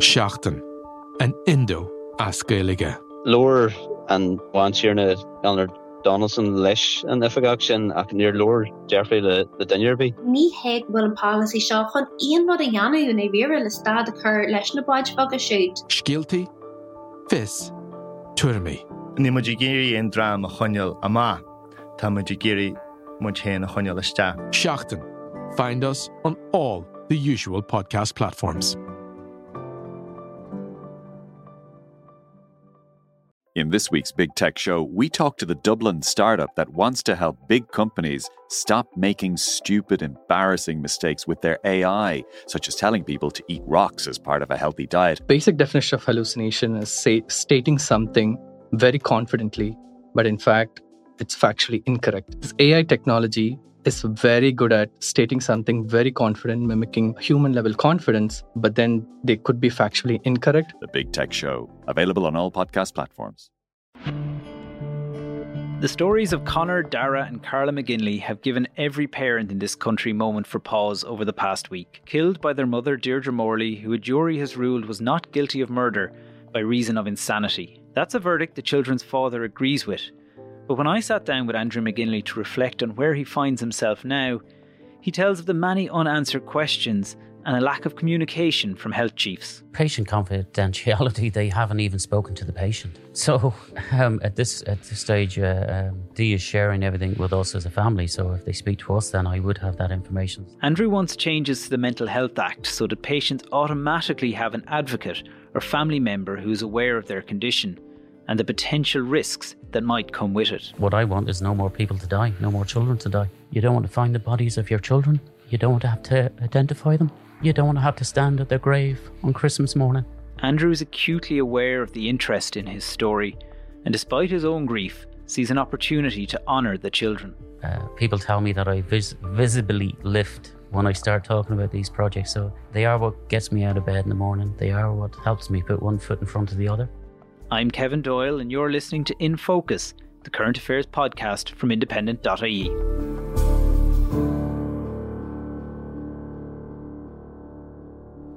Seachtain an Indo as Gaelige. Lower an bhaintúrna ganar Donaldson leis an ifagach sin ach níor loir Jeffrey le le dairbí. Ní héag bhfuil an policy seo chun íon rud a dheanú na bhíre le stad a chur leis na baid fog a siút. Scialtaí, fis, tuairmí. Ní mu géirí on drám a chuneil amá Tá mu géirí mu chéan a chuneil leiste. Seachtain. Find us on all the usual podcast platforms. In this week's Big Tech Show, we talk to the Dublin startup that wants to help big companies stop making stupid, embarrassing mistakes with their AI, such as telling people to eat rocks as part of a healthy diet. Basic definition of hallucination is say, stating something very confidently, but in fact, it's factually incorrect. This AI technology is very good at stating something very confident, mimicking human level confidence, but then they could be factually incorrect. The Big Tech Show, available on all podcast platforms. The stories of Conor, Darragh, and Carla McGinley have given every parent in this country moment for pause over the past week. Killed by their mother, Deirdre Morley, who a jury has ruled was not guilty of murder by reason of insanity. That's a verdict the children's father agrees with. But when I sat down with Andrew McGinley to reflect on where he finds himself now, he tells of the many unanswered questions and a lack of communication from health chiefs. Patient confidentiality, they haven't even spoken to the patient. So um, at this at this stage, uh, um, Dee is sharing everything with us as a family. So if they speak to us, then I would have that information. Andrew wants changes to the Mental Health Act so that patients automatically have an advocate or family member who's aware of their condition and the potential risks that might come with it. What I want is no more people to die, no more children to die. You don't want to find the bodies of your children. You don't want to have to identify them. You don't want to have to stand at their grave on Christmas morning. Andrew is acutely aware of the interest in his story, and despite his own grief, sees an opportunity to honour the children. Uh, people tell me that I vis- visibly lift when I start talking about these projects, so they are what gets me out of bed in the morning. They are what helps me put one foot in front of the other. I'm Kevin Doyle, and you're listening to In Focus, the current affairs podcast from independent.ie.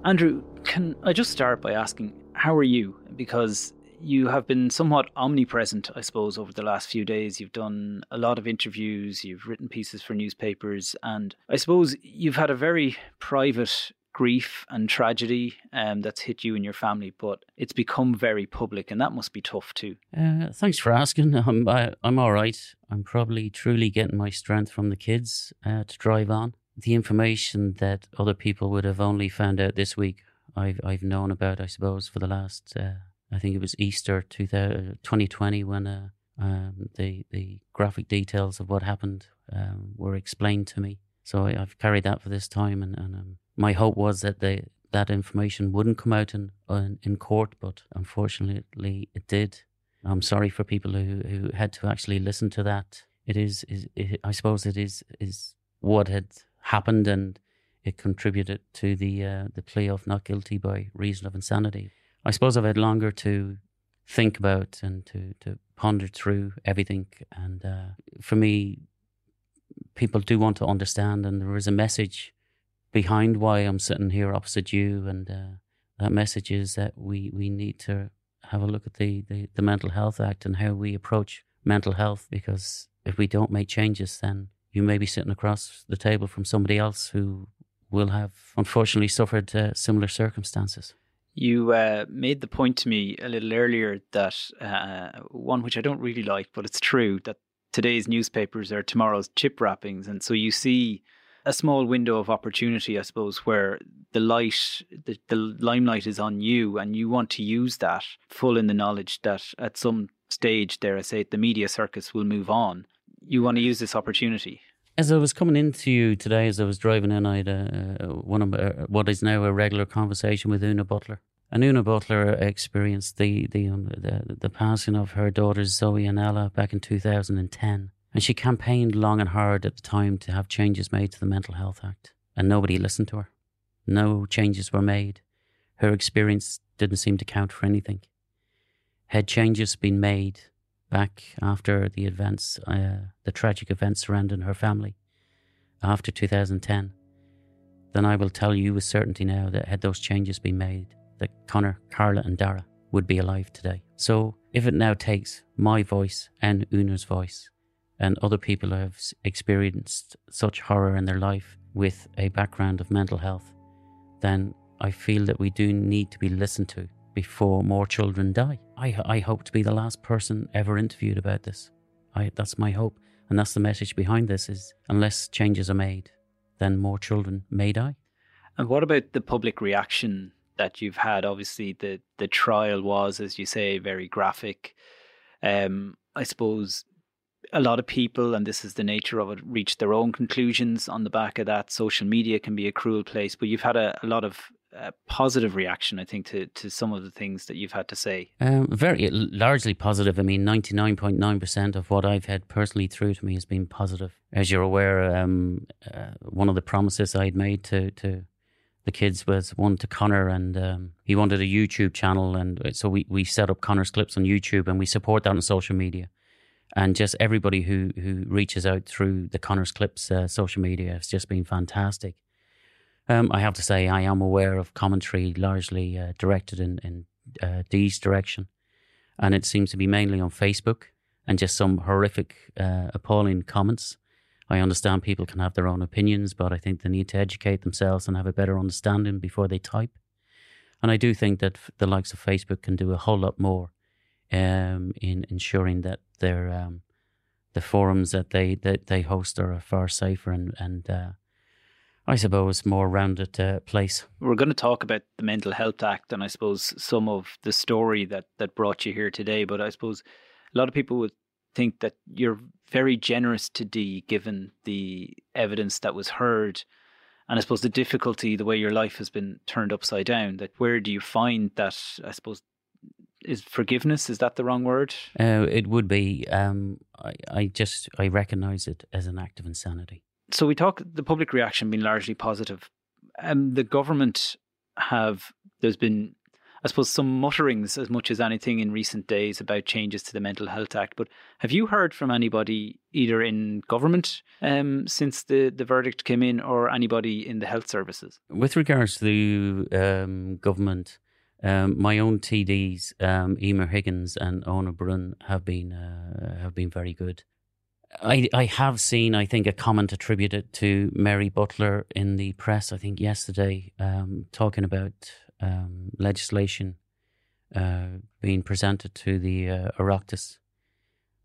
Andrew, can I just start by asking, how are you? Because you have been somewhat omnipresent, I suppose, over the last few days. You've done a lot of interviews, you've written pieces for newspapers, and I suppose you've had a very private grief and tragedy um, that's hit you and your family, but it's become very public, and that must be tough too. Uh, thanks for asking. I'm I, I'm all right. I'm probably truly getting my strength from the kids uh, to drive on. The information that other people would have only found out this week, I've I've known about, I suppose, for the last. Uh, I think it was Easter 2020 when uh, um, the the graphic details of what happened um, were explained to me. So I, have carried that for this time, and, and um, my hope was that the that information wouldn't come out in, in in court, but unfortunately it did. I'm sorry for people who, who had to actually listen to that. It is, is it, I suppose it is is what had happened, and it contributed to the uh, the plea of not guilty by reason of insanity. I suppose I've had longer to think about and to, to ponder through everything. And uh, for me, people do want to understand, and there is a message behind why I'm sitting here opposite you. And uh, that message is that we, we need to have a look at the, the, the Mental Health Act and how we approach mental health, because if we don't make changes, then you may be sitting across the table from somebody else who will have unfortunately suffered uh, similar circumstances. You uh, made the point to me a little earlier that uh, one which I don't really like, but it's true that today's newspapers are tomorrow's chip wrappings. And so you see a small window of opportunity, I suppose, where the light, the, the limelight is on you and you want to use that full in the knowledge that at some stage, dare I say it, the media circus will move on. You want to use this opportunity. As I was coming into you today, as I was driving in, I had a, one of what is now a regular conversation with Una Butler. And Una Butler experienced the the, um, the the passing of her daughters Zoe and Ella back in 2010, and she campaigned long and hard at the time to have changes made to the Mental Health Act, and nobody listened to her. No changes were made. Her experience didn't seem to count for anything. Had changes been made, back after the events, uh, the tragic events surrounding her family after 2010, then I will tell you with certainty now that had those changes been made, that Conor, Carla, and Darragh would be alive today. So if it now takes my voice and Una's voice and other people who have experienced such horror in their life with a background of mental health, then I feel that we do need to be listened to before more children die. I, I hope to be the last person ever interviewed about this. I, that's my hope. And that's the message behind this is unless changes are made, then more children may die. And what about the public reaction that you've had? Obviously, the the trial was, as you say, very graphic. Um, I suppose a lot of people, and this is the nature of it, reach their own conclusions on the back of that. Social media can be a cruel place, but you've had a, a lot of uh, positive reaction, I think, to, to some of the things that you've had to say. Um, very largely positive. I mean, ninety nine point nine percent of what I've had personally through to me has been positive. As you're aware, um, uh, one of the promises I'd made to to the kids was one to Conor, and um, he wanted a YouTube channel, and uh, so we we set up Conor's clips on YouTube, and we support that on social media and just everybody who who reaches out through the Conors Clips uh, social media has just been fantastic. Um, I have to say, I am aware of commentary largely uh, directed in in uh, direction, and it seems to be mainly on Facebook and just some horrific, uh, appalling comments. I understand people can have their own opinions, but I think they need to educate themselves and have a better understanding before they type. And I do think that the likes of Facebook can do a whole lot more um, in ensuring that their um, the forums that they that they host are a far safer and and uh, I suppose more rounded uh, place. We're going to talk about the Mental Health Act and I suppose some of the story that that brought you here today. But I suppose a lot of people would think that you're very generous to Dee given the evidence that was heard. And I suppose the difficulty, the way your life has been turned upside down, that where do you find that, I suppose, is forgiveness is that the wrong word? Uh, it would be um, I, I just i recognize it as an act of insanity. So we talk the public reaction being largely positive. Um, the government have there's been i suppose some mutterings as much as anything in recent days about changes to the mental health act but have you heard from anybody either in government um, since the, the verdict came in or anybody in the health services? With regards to the um, government um, my own TDs, um, Emer Higgins and Eoin Ó Broin, have been uh, have been very good. I I have seen, I think, a comment attributed to Mary Butler in the press. I think yesterday, um, talking about um, legislation uh, being presented to the uh.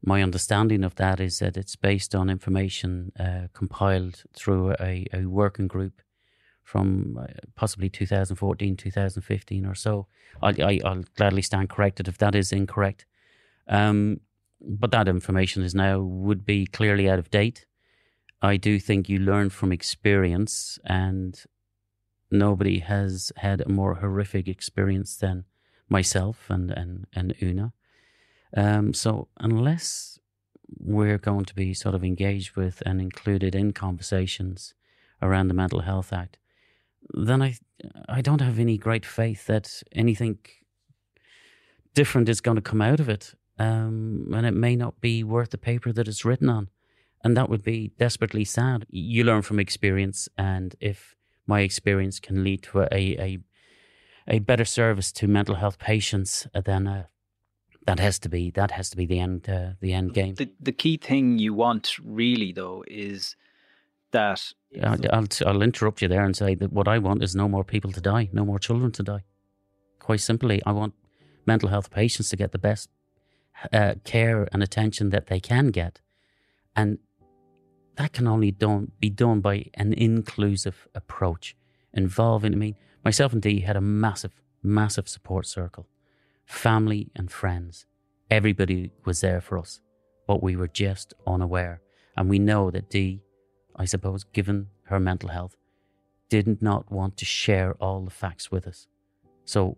My understanding of that is that it's based on information uh, compiled through a, a working group from uh, possibly 2014, 2015 or so. I, I, will gladly stand corrected if that is incorrect. Um, but that information is now would be clearly out of date. I do think you learn from experience, and nobody has had a more horrific experience than myself and and and Una. Um, so unless we're going to be sort of engaged with and included in conversations around the Mental Health Act, then I I don't have any great faith that anything different is going to come out of it, um, and it may not be worth the paper that it's written on, and that would be desperately sad. You learn from experience, and if my experience can lead to a a, a better service to mental health patients, uh, then uh, that has to be that has to be the end uh, the end game. The the key thing you want really though is that I'll, I'll interrupt you there and say that what I want is no more people to die, no more children to die. Quite simply, I want mental health patients to get the best uh, care and attention that they can get. And that can only done, be done by an inclusive approach involving, I mean, myself and Dee had a massive, massive support circle, family and friends. Everybody was there for us, but we were just unaware. And we know that Dee I suppose, given her mental health, did not want to share all the facts with us. So,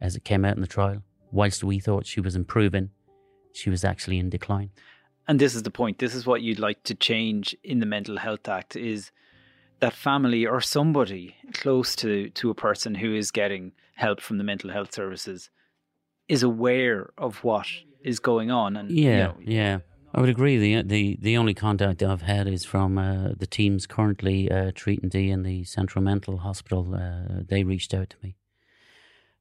as it came out in the trial, whilst we thought she was improving, she was actually in decline. And this is the point. This is what you'd like to change in the Mental Health Act is that family or somebody close to, to a person who is getting help from the mental health services is aware of what is going on and yeah you know, yeah I would agree. the the The only contact I've had is from uh, the teams currently uh, treating Dee in the Central Mental Hospital. Uh, they reached out to me.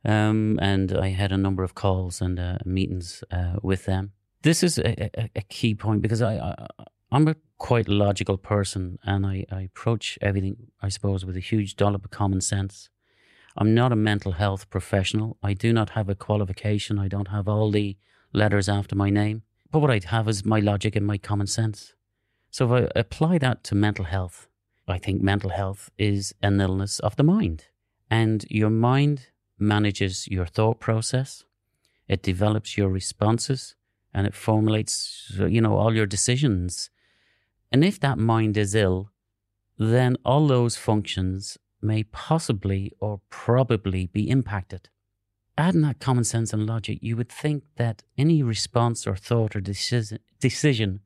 Um, and I had a number of calls and uh, meetings uh, with them. This is a, a, a key point because I, I, I'm a quite logical person and I, I approach everything, I suppose, with a huge dollop of common sense. I'm not a mental health professional. I do not have a qualification. I don't have all the letters after my name. But what I'd have is my logic and my common sense. So if I apply that to mental health, I think mental health is an illness of the mind. And your mind manages your thought process, it develops your responses, and it formulates, you know, all your decisions. And if that mind is ill, then all those functions may possibly or probably be impacted. Adding that common sense and logic, you would think that any response or thought or decision, decision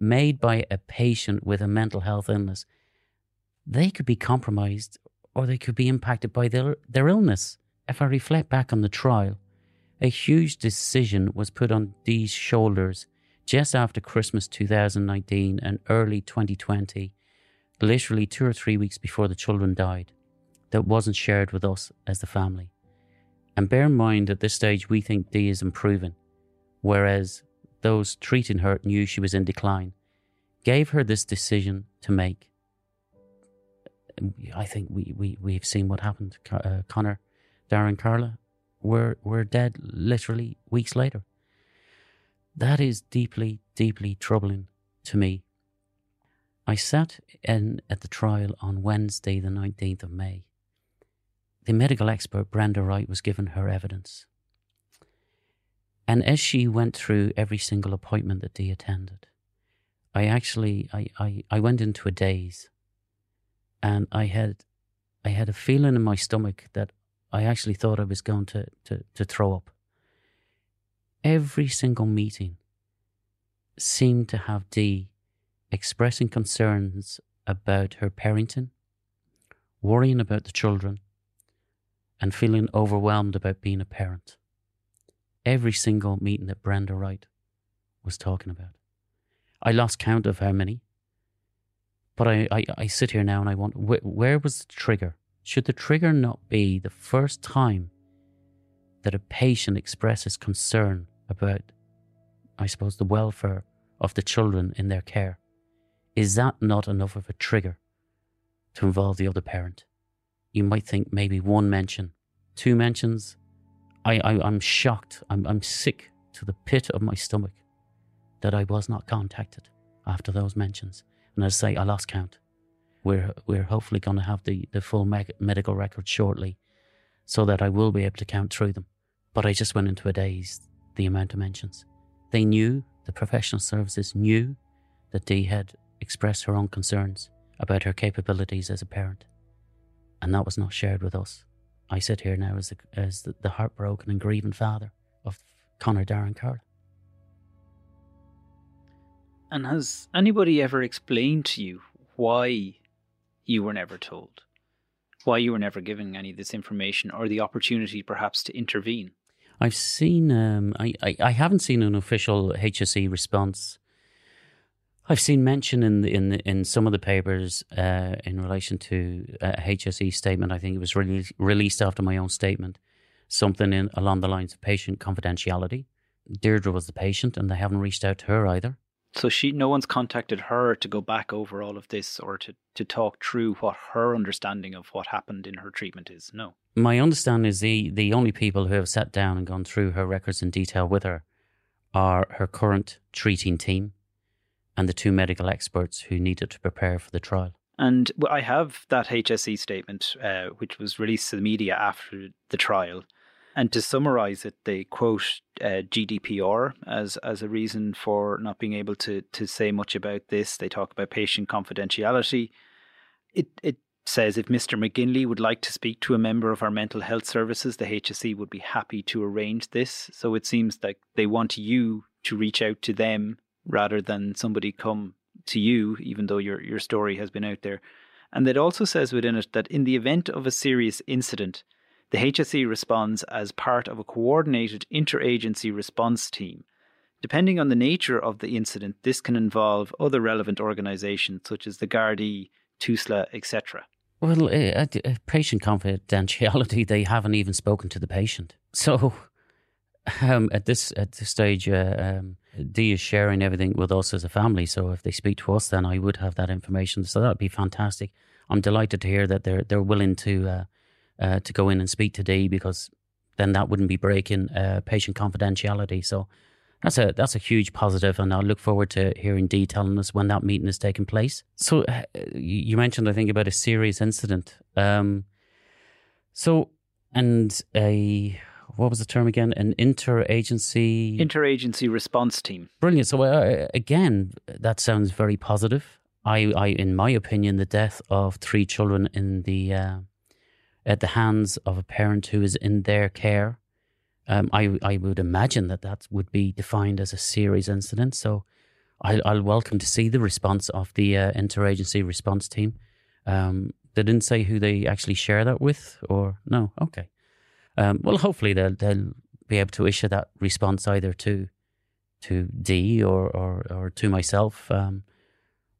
made by a patient with a mental health illness, they could be compromised or they could be impacted by their, their illness. If I reflect back on the trial, a huge decision was put on Dee's shoulders just after Christmas 2019 and early 2020, literally two or three weeks before the children died, that wasn't shared with us as the family. And bear in mind at this stage, we think Dee is improving, whereas those treating her knew she was in decline, gave her this decision to make. I think we, we, we've seen what happened. Uh, Conor, Darragh, Carla were, were dead literally weeks later. That is deeply, deeply troubling to me. I sat in at the trial on Wednesday, the 19th of May. The medical expert Brenda Wright was given her evidence. And as she went through every single appointment that Dee attended, I actually I, I, I went into a daze and I had I had a feeling in my stomach that I actually thought I was going to, to, to throw up. Every single meeting seemed to have Dee expressing concerns about her parenting, worrying about the children, and feeling overwhelmed about being a parent. Every single meeting that Brenda Wright was talking about. I lost count of how many. But I, I, I sit here now and I want wh- where was the trigger? Should the trigger not be the first time that a patient expresses concern about, I suppose, the welfare of the children in their care? Is that not enough of a trigger to involve the other parent? You might think maybe one mention, two mentions. I, I, I'm shocked. I'm, I'm sick to the pit of my stomach that I was not contacted after those mentions. And as I say, I lost count. We're, we're hopefully going to have the, the full me- medical record shortly so that I will be able to count through them. But I just went into a daze, the amount of mentions. They knew, the professional services knew that Dee had expressed her own concerns about her capabilities as a parent. And that was not shared with us. I sit here now as, a, as the, the heartbroken and grieving father of Conor Darragh Carl. And has anybody ever explained to you why you were never told? Why you were never given any of this information or the opportunity perhaps to intervene? I've seen, um, I, I, I haven't seen an official HSE response. I've seen mention in the, in the, in some of the papers uh, in relation to a HSE statement. I think it was re- released after my own statement, something in along the lines of patient confidentiality. Deirdre was the patient, and they haven't reached out to her either. So she, no one's contacted her to go back over all of this or to, to talk through what her understanding of what happened in her treatment is. No. My understanding is the, the only people who have sat down and gone through her records in detail with her are her current treating team and the two medical experts who needed to prepare for the trial. And I have that HSE statement, uh, which was released to the media after the trial. And to summarize it, they quote uh, GDPR as as a reason for not being able to to say much about this. They talk about patient confidentiality. It it says if Mr. McGinley would like to speak to a member of our mental health services, the HSE would be happy to arrange this. So it seems like they want you to reach out to them rather than somebody come to you, even though your your story has been out there. And it also says within it that in the event of a serious incident, the HSE responds as part of a coordinated interagency response team. Depending on the nature of the incident, this can involve other relevant organisations such as the Gardaí, TUSLA, etc. Well, uh, patient confidentiality, they haven't even spoken to the patient. So um, at this at this stage, uh, um, Dee is sharing everything with us as a family. So if they speak to us, then I would have that information. So that would be fantastic. I'm delighted to hear that they're they're willing to uh, uh, to go in and speak to Dee because then that wouldn't be breaking uh, patient confidentiality. So that's a that's a huge positive, and I look forward to hearing Dee telling us when that meeting is taking place. So uh, you mentioned, I think, about a serious incident. Um, so and a what was the term again? An interagency interagency response team. Brilliant. So uh, again, that sounds very positive. I, I, in my opinion, the death of three children in the uh, at the hands of a parent who is in their care, um, I I would imagine that that would be defined as a serious incident. So, I, I'll welcome to see the response of the uh, interagency response team. Um, they didn't say who they actually share that with, or no? Okay. Um, well, hopefully they'll they'll be able to issue that response either to to Dee or or, or to myself. Um,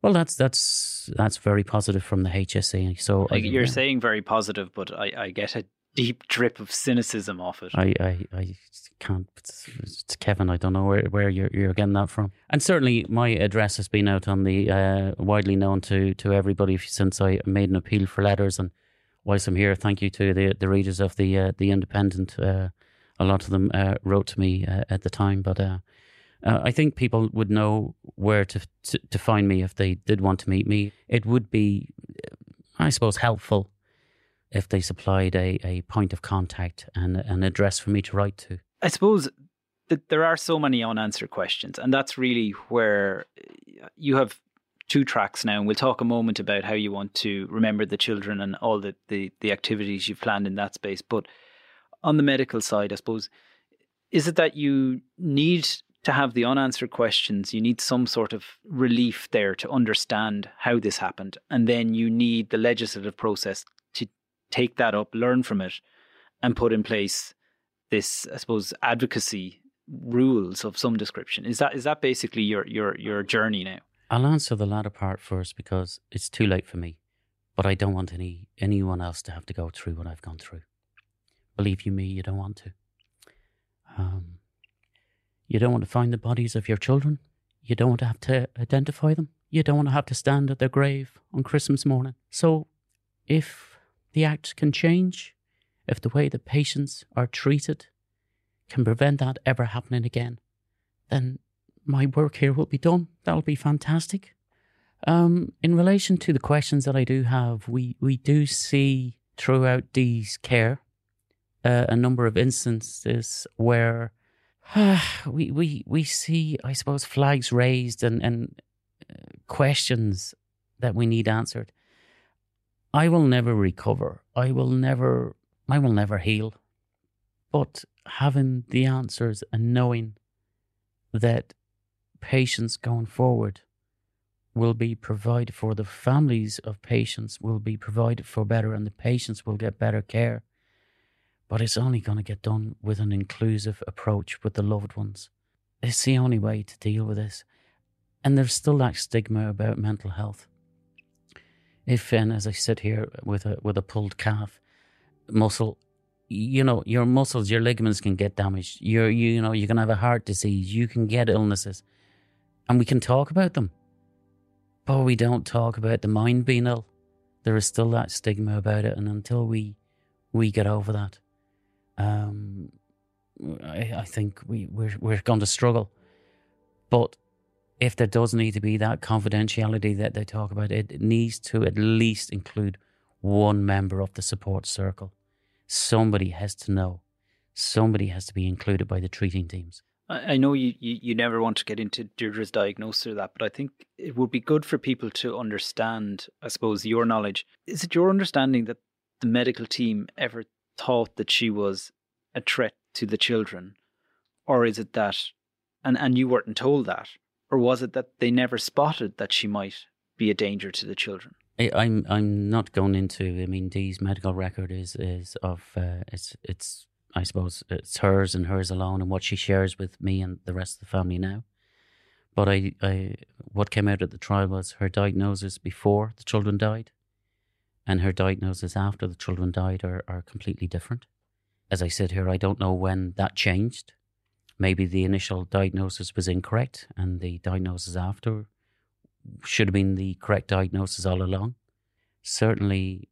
well, that's that's that's very positive from the HSE. So like I, you're yeah. saying very positive, but I, I get a deep drip of cynicism off it. I, I, I can't. It's, it's Kevin. I don't know where, where you're you're getting that from. And certainly, my address has been out on the uh, widely known to to everybody since I made an appeal for letters. And whilst I'm here, thank you to the the readers of the uh, the Independent. Uh, a lot of them uh, wrote to me uh, at the time, but uh, uh, I think people would know where to, to, to find me if they did want to meet me. It would be, I suppose, helpful if they supplied a, a point of contact and an address for me to write to. I suppose that there are so many unanswered questions, and that's really where you have two tracks now, and we'll talk a moment about how you want to remember the children and all the, the, the activities you've planned in that space. But on the medical side, I suppose, is it that you need to have the unanswered questions, you need some sort of relief there to understand how this happened. And then you need the legislative process to take that up, learn from it, and put in place this, I suppose, advocacy rules of some description. Is that is that basically your your your journey now? I'll answer the latter part first because it's too late for me. But I don't want any anyone else to have to go through what I've gone through. Believe you me, you don't want to. Um, you don't want to find the bodies of your children. You don't want to have to identify them. You don't want to have to stand at their grave on Christmas morning. So, if the act can change, if the way the patients are treated can prevent that ever happening again, then my work here will be done. That'll be fantastic. Um, in relation to the questions that I do have, we, we do see throughout Dee's care uh, a number of instances where uh, we, we, we see, I suppose, flags raised and, and uh, questions that we need answered. I will never recover. I will never, I will never heal. But having the answers and knowing that patients going forward will be provided for, the families of patients will be provided for better, and the patients will get better care. But it's only going to get done with an inclusive approach with the loved ones. It's the only way to deal with this. And there's still that stigma about mental health. If, and as I sit here with a with a pulled calf muscle, you know your muscles, your ligaments can get damaged. You're you, know you can have a heart disease. You can get illnesses, and we can talk about them, but we don't talk about the mind being ill. There is still that stigma about it, and until we we get over that, um, I, I think we we're we're going to struggle. But if there does need to be that confidentiality that they talk about, it needs to at least include one member of the support circle. Somebody has to know. Somebody has to be included by the treating teams. I know you, you, you never want to get into Deirdre's diagnosis or that, but I think it would be good for people to understand, I suppose, your knowledge. Is it your understanding that the medical team ever thought that she was a threat to the children? Or is it that, and, and you weren't told that? Or was it that they never spotted that she might be a danger to the children? I'm I'm not going into. I mean, Dee's medical record is is of uh, it's it's I suppose it's hers and hers alone, and what she shares with me and the rest of the family now. But I, I what came out at the trial was her diagnosis before the children died, and her diagnosis after the children died are, are completely different. As I said here, I don't know when that changed. Maybe the initial diagnosis was incorrect, and the diagnosis after should have been the correct diagnosis all along. Certainly,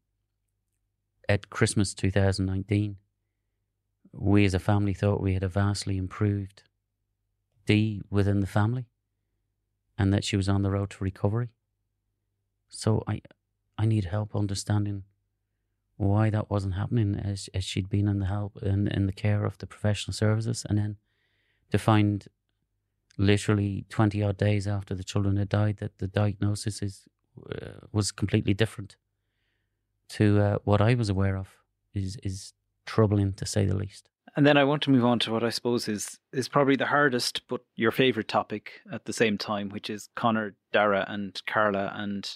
at Christmas 2019, we as a family thought we had a vastly improved Dee within the family and that she was on the road to recovery. So I, I need help understanding why that wasn't happening as, as she'd been in the help in, in the care of the professional services and then to find literally 20 odd days after the children had died that the diagnosis is uh, was completely different to uh, what I was aware of is is troubling to say the least. And then I want to move on to what I suppose is is probably the hardest but your favorite topic at the same time, which is Conor, Darragh, and Carla, and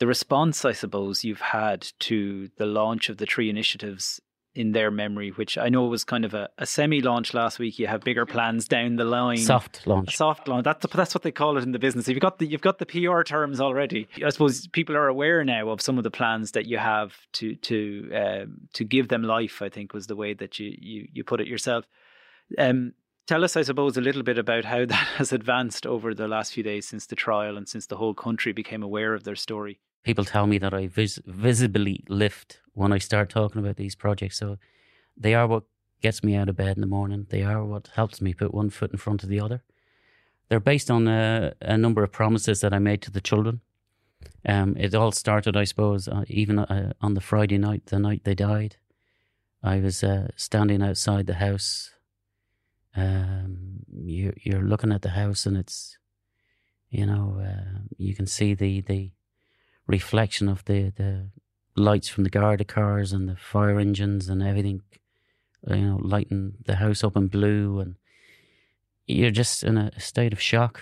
the response I suppose you've had to the launch of the three initiatives in their memory, which I know was kind of a, a semi-launch last week. You have bigger plans down the line. Soft launch. soft launch. That's that's what they call it in the business. You've got the you've got the PR terms already. I suppose people are aware now of some of the plans that you have to to um, to give them life. I think was the way that you you, you put it yourself. Um, tell us, I suppose, a little bit about how that has advanced over the last few days since the trial and since the whole country became aware of their story people tell me that I vis- visibly lift when I start talking about these projects. So they are what gets me out of bed in the morning. They are what helps me put one foot in front of the other. They're based on a, a number of promises that I made to the children. Um, it all started, I suppose, uh, even uh, on the Friday night, the night they died. I was uh, standing outside the house. Um, you're, you're looking at the house, and it's, you know, uh, you can see the the reflection of the, the lights from the Garda cars and the fire engines and everything, you know, lighting the house up in blue. And you're just in a state of shock.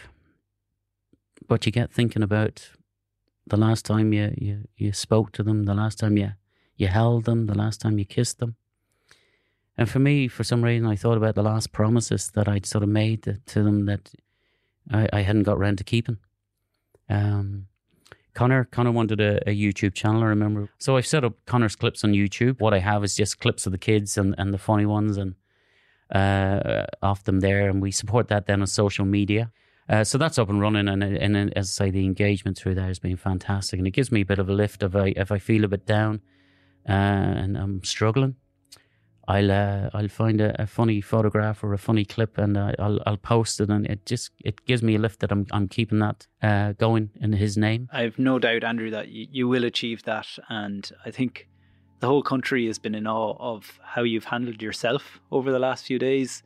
But you get thinking about the last time you, you, you spoke to them, the last time you, you held them, the last time you kissed them. And for me, for some reason, I thought about the last promises that I'd sort of made to them that I, I hadn't got round to keeping. Um, Conor Conor wanted a, a, YouTube channel, I remember. So I've set up Conor's clips on YouTube. What I have is just clips of the kids and, and the funny ones and uh, off them there, and we support that then on social media. Uh, so that's up and running, and, and as I say, the engagement through there has been fantastic, and it gives me a bit of a lift if I if I feel a bit down uh, and I'm struggling. I'll uh, I'll find a, a, funny photograph or a funny clip and uh, I'll I'll post it and it just it gives me a lift that I'm I'm keeping that uh, going in his name. I've no doubt, Andrew, that you, you will achieve that, and I think the whole country has been in awe of how you've handled yourself over the last few days,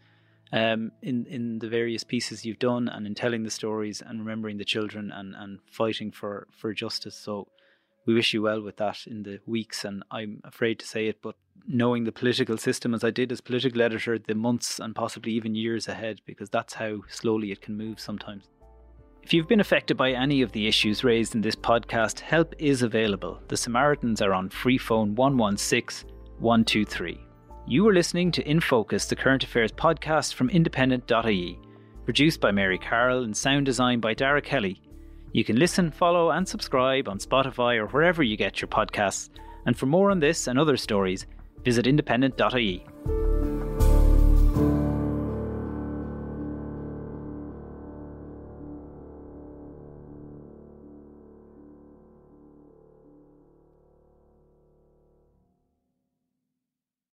um, in in the various pieces you've done and in telling the stories and remembering the children and and fighting for for justice. So we wish you well with that in the weeks. And I'm afraid to say it, but knowing the political system as I did as political editor, the months and possibly even years ahead, because that's how slowly it can move sometimes. If you've been affected by any of the issues raised in this podcast, help is available. The Samaritans are on free phone 116 123. You are listening to In Focus, the current affairs podcast from independent.ie, produced by Mary Carroll and sound design by Dara Kelly you can listen, follow, and subscribe on Spotify or wherever you get your podcasts. And for more on this and other stories, visit independent.ie.